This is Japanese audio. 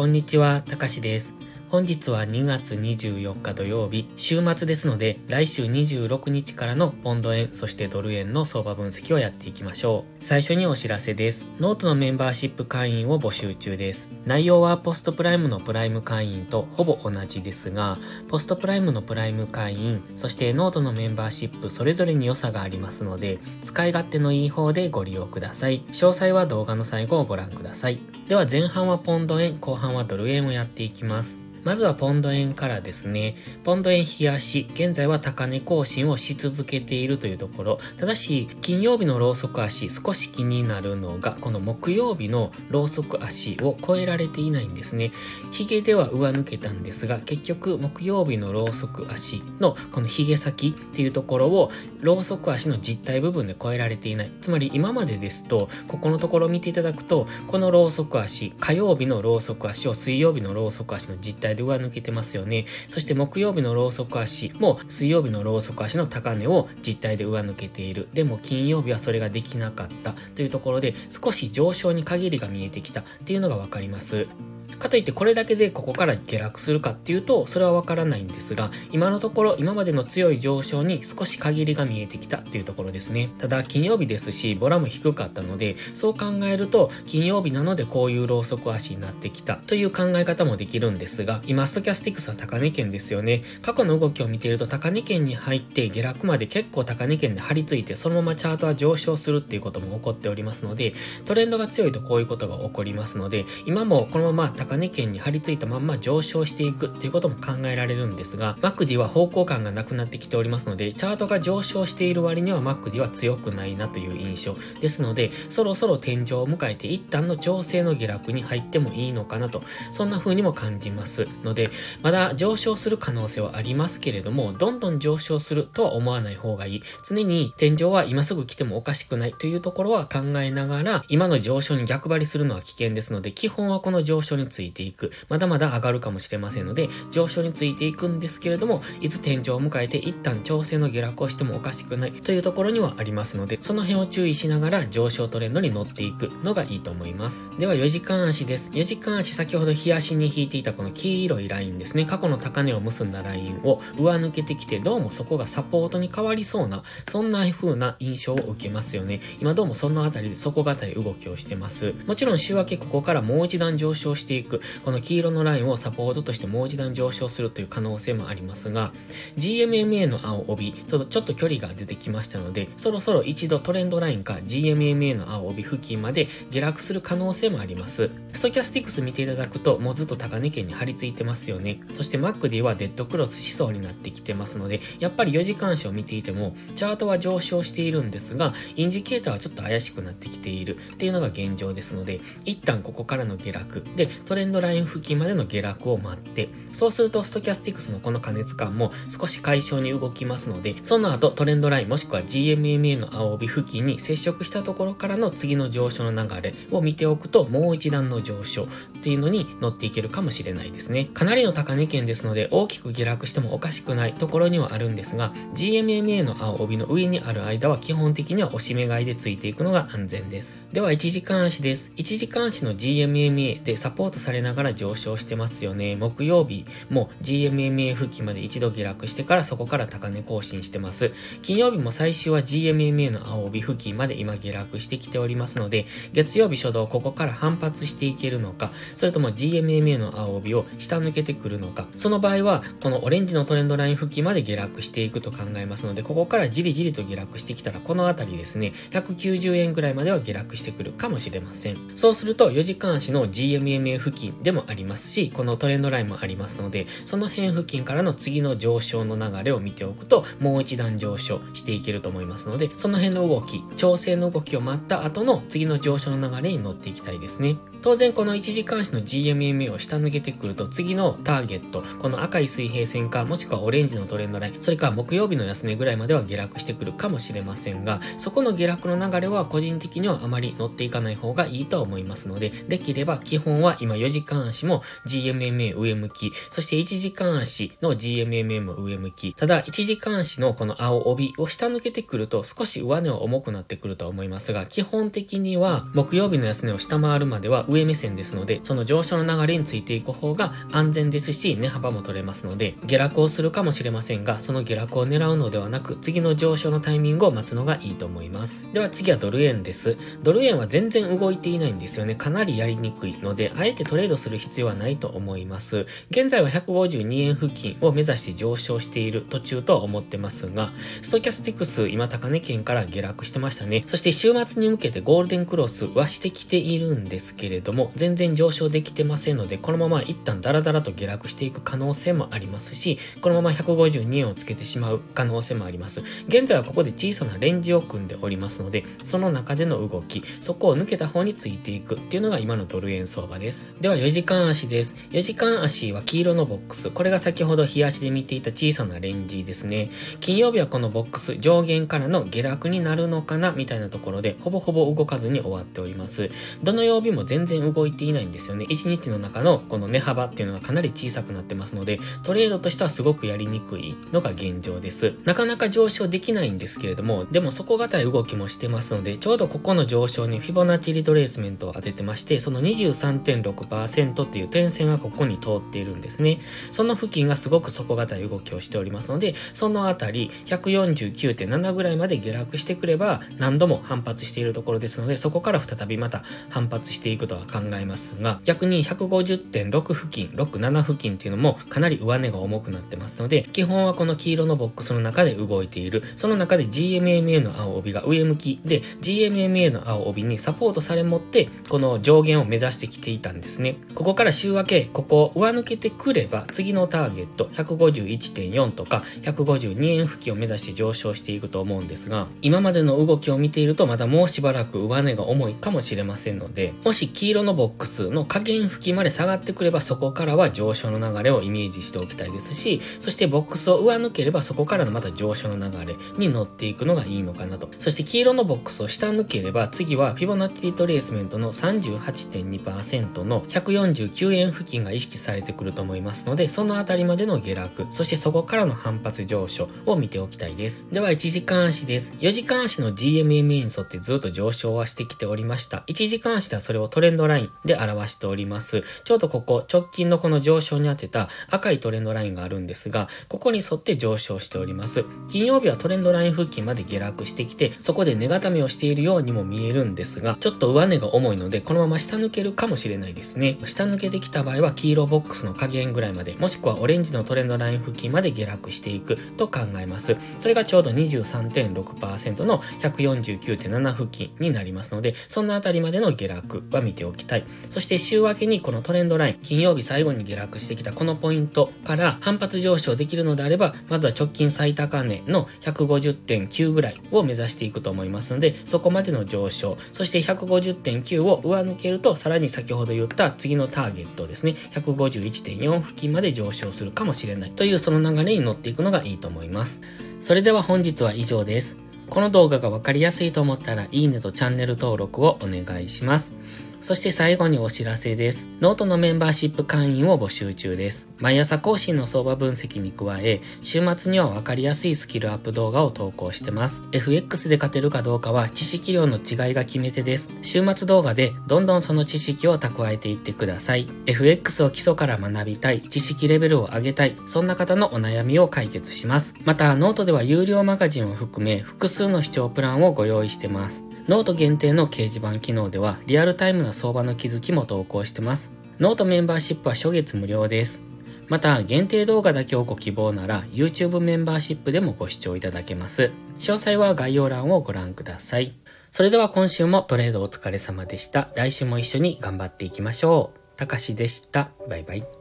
こんにちは、たかしです。本日は2月24日土曜日、週末ですので、来週26日からのポンド円、そしてドル円の相場分析をやっていきましょう。最初にお知らせです。ノートのメンバーシップ会員を募集中です。内容はポストプライムのプライム会員とほぼ同じですが、ポストプライムのプライム会員、そしてノートのメンバーシップそれぞれに良さがありますので、使い勝手のいい方でご利用ください。詳細は動画の最後をご覧ください。では前半はポンド円、後半はドル円をやっていきます。まずはポンド円からですね。ポンド円冷やし、現在は高値更新をし続けているというところ。ただし、金曜日のローソク足、少し気になるのが、この木曜日のローソク足を超えられていないんですね。ヒゲでは上抜けたんですが、結局木曜日のローソク足のこのヒゲ先っていうところを、ローソク足の実体部分で超えられていない。つまり今までですと、ここのところを見ていただくと、このローソク足、火曜日のローソク足を水曜日のローソク足の実体で上抜けてますよね。そして木曜日のローソク足も水曜日のローソク足の高値を実体で上抜けている。でも金曜日はそれができなかったというところで少し上昇に限りが見えてきたっていうのがわかります。かといってこれだけでここから下落するかっていうと、それはわからないんですが、今のところ今までの強い上昇に少し限りが見えてきたっていうところですね。ただ金曜日ですし、ボラも低かったので、そう考えると金曜日なのでこういうローソク足になってきたという考え方もできるんですが、今ストキャスティクスは高値圏ですよね。過去の動きを見ていると高値圏に入って下落まで結構高値圏で張り付いてそのままチャートは上昇するっていうことも起こっておりますので、トレンドが強いとこういうことが起こりますので、今もこのまま高値圏に張り付いたまんま上昇していくっていうことも考えられるんですが、マクディは方向感がなくなってきておりますので、チャートが上昇している割にはマクディは強くないなという印象ですので、そろそろ天井を迎えて一旦の調整の下落に入ってもいいのかなと、そんな風にも感じますので、まだ上昇する可能性はありますけれども、どんどん上昇するとは思わない方がいい。常に天井は今すぐ来てもおかしくないというところは考えながら、今の上昇に逆張りするのは危険ですので、基本はこの上昇についていく。まだまだ上がるかもしれませんので、上昇についていくんですけれども、いつ天井を迎えて一旦調整の下落をしてもおかしくないというところにはありますので、その辺を注意しながら上昇トレンドに乗っていくのがいいと思います。では4時間足です。4時間足先ほど日足に引いていたこの黄色いラインですね。過去の高値を結んだラインを上抜けてきて、どうもそこがサポートに変わりそうな、そんな風な印象を受けますよね。今どうもそのあたりで底堅い動きをしてます。もちろん週明けここからもう一段上昇していく、この黄色のラインをサポートとしてもう一段上昇するという可能性もありますが、GMMA の青帯、ちょっとちょっと距離が出てきましたので、そろそろ一度トレンドラインか GMMA の青帯付近まで下落する可能性もあります。ストキャスティクス見ていただくと、もうずっと高値圏に張り付いてますよね。そして MACD はデッドクロスしそうになってきてますので、やっぱり4時間足を見ていても、チャートは上昇しているんですが、インジケーターはちょっと怪しくなってきているっていうのが現状ですので、一旦ここからの下落で、トレンドライン付近までの下落を待って、そうするとストキャスティクスのこの過熱感も少し解消に動きますので、その後トレンドラインもしくは GMMA の青帯付近に接触したところからの次の上昇の流れを見ておくと、もう一段の上昇っていうのに乗っていけるかもしれないですね。かなりの高値圏ですので、大きく下落してもおかしくないところにはあるんですが、GMMA の青帯の上にある間は基本的には押し目買いでついていくのが安全です。では、1時間足です。1時間足の GMMA でサポートされながら上昇してますよね。木曜日も GMMA 付近まで一度下落してからそこから高値更新してます。金曜日も最終は GMMA の青帯付近まで今下落してきておりますので、月曜日初動ここから反発していけるのか、それとも GMMA の青帯を下抜けてくるのか、その場合はこのオレンジのトレンドライン付近まで下落していくと考えますので、ここからじりじりと下落してきたらこの辺りですね、190円ぐらいまでは下落してくるかもしれません。そうすると4時間足の GMMA 付近でもありますし、このトレンドラインもありますので、その辺付近からの次の上昇の流れを見ておくと、もう一段上昇していけると思いますので、その辺の動き、調整の動きを待った後の次の上昇の流れに乗っていきたいですね。当然この1時間足の GMMA を下抜けてくると次のターゲット、この赤い水平線かもしくはオレンジのトレンドライン、それから木曜日の安値ぐらいまでは下落してくるかもしれませんが、そこの下落の流れは個人的にはあまり乗っていかない方がいいと思いますので、できれば基本は今4時間足も GMMA 上向き、そして1時間足の GMMA も上向き。ただ、1時間足のこの青帯を下抜けてくると少し上値は重くなってくると思いますが、基本的には木曜日の安値を下回るまでは上目線ですので、その上昇の流れについていく方が安全ですし、値幅も取れますので、下落をするかもしれませんが、その下落を狙うのではなく、次の上昇のタイミングを待つのがいいと思います。では次はドル円です。ドル円は全然動いていないんですよね。かなりやりにくいので、あえてトレードする必要はないと思います。現在は152円付近を目指して上昇している途中とは思ってますが、ストキャスティクス今高値圏から下落してましたね。そして週末に向けてゴールデンクロスはしてきているんですけれども、全然上昇できてませんので、このまま一旦ダラダラと下落していく可能性もありますし、このまま152円をつけてしまう可能性もあります。現在はここで小さなレンジを組んでおりますので、その中での動き、そこを抜けた方についていくっていうのが今のドル円相場です。では4時間足です。4時間足は黄色のボックス。これが先ほど日足で見ていた小さなレンジですね。金曜日はこのボックス上限からの下落になるのかなみたいなところで、ほぼほぼ動かずに終わっております。どの曜日も全然動いていないんですよね。1日の中のこの値幅っていうのがかなり小さくなってますので、トレードとしてはすごくやりにくいのが現状です。なかなか上昇できないんですけれども、でも底堅い動きもしてますので、ちょうどここの上昇にフィボナッチリトレースメントを当ててまして、その23.6%っていう点線がここに通っているんですね。その付近がすごく底堅い動きをしておりますので、そのあたり149.7ぐらいまで下落してくれば何度も反発しているところですので、そこから再びまた反発していくとは考えますが、逆に150.6付近、6、7付近っていうのもかなり上値が重くなってますので、基本はこの黄色のボックスの中で動いている。その中で GMMA の青帯が上向きで、GMMA の青帯にサポートされ持って、この上限を目指してきていたんですね。ここから週明け、ここを上抜けてくれば、次のターゲット、151.4とか152円付近を目指して上昇していくと思うんですが、今までの動きを見ているとまだもうしばらく上値が重いかもしれませんので、もし黄色のボックスの下限付近まで下がってくれば、そこからは上昇の流れをイメージしておきたいですし、そしてボックスを上抜ければ、そこからのまた上昇の流れに乗っていくのがいいのかなと。そして黄色のボックスを下抜ければ、次はフィボナッチリトレースメントの38.2%の149円付近が意識されてくると思いますので、そのあたりまでの下落、そしてそこからの反発上昇を見ておきたいです。では1時間足です。4時間足の GMMA に沿ってずっと上昇はしてきておりました。1時間足ではそれをトレンドラインで表しております。ちょうどここ直近のこの上昇に当てた赤いトレンドラインがあるんですが、ここに沿って上昇しております。金曜日はトレンドライン付近まで下落してきて、そこで値固めをしているようにも見えるんですが、ちょっと上値が重いので、このまま下抜けるかもしれないですね。下抜けてきた場合は黄色ボックスの加減ぐらいまで、もしくはオレンジのトレンドライン付近まで下落していくと考えます。それがちょうど23.6%の149.7付近になりますので、そのあたりまでの下落は見ておきたい。そして週明けにこのトレンドライン、金曜日最後に下落してきたこのポイントから反発上昇できるのであれば、まずは直近最高値の150.9ぐらいを目指していくと思いますので、そこまでの上昇、そして150.9を上抜けると、さらに先ほど言ったた次のターゲットですね、151.4付近まで上昇するかもしれないというその流れに乗っていくのがいいと思います。それでは本日は以上です。この動画がわかりやすいと思ったら、いいねとチャンネル登録をお願いします。そして最後にお知らせです。ノートのメンバーシップ会員を募集中です。毎朝更新の相場分析に加え、週末にはわかりやすいスキルアップ動画を投稿してます。FX で勝てるかどうかは知識量の違いが決め手です。週末動画でどんどんその知識を蓄えていってください。FX を基礎から学びたい、知識レベルを上げたい、そんな方のお悩みを解決します。また、ノートでは有料マガジンを含め複数の視聴プランをご用意してます。ノート限定の掲示板機能ではリアルタイムな相場の気づきも投稿してます。ノートメンバーシップは初月無料です。また、限定動画だけをご希望なら YouTube メンバーシップでもご視聴いただけます。詳細は概要欄をご覧ください。それでは今週もトレードお疲れ様でした。来週も一緒に頑張っていきましょう。たかしでした。バイバイ。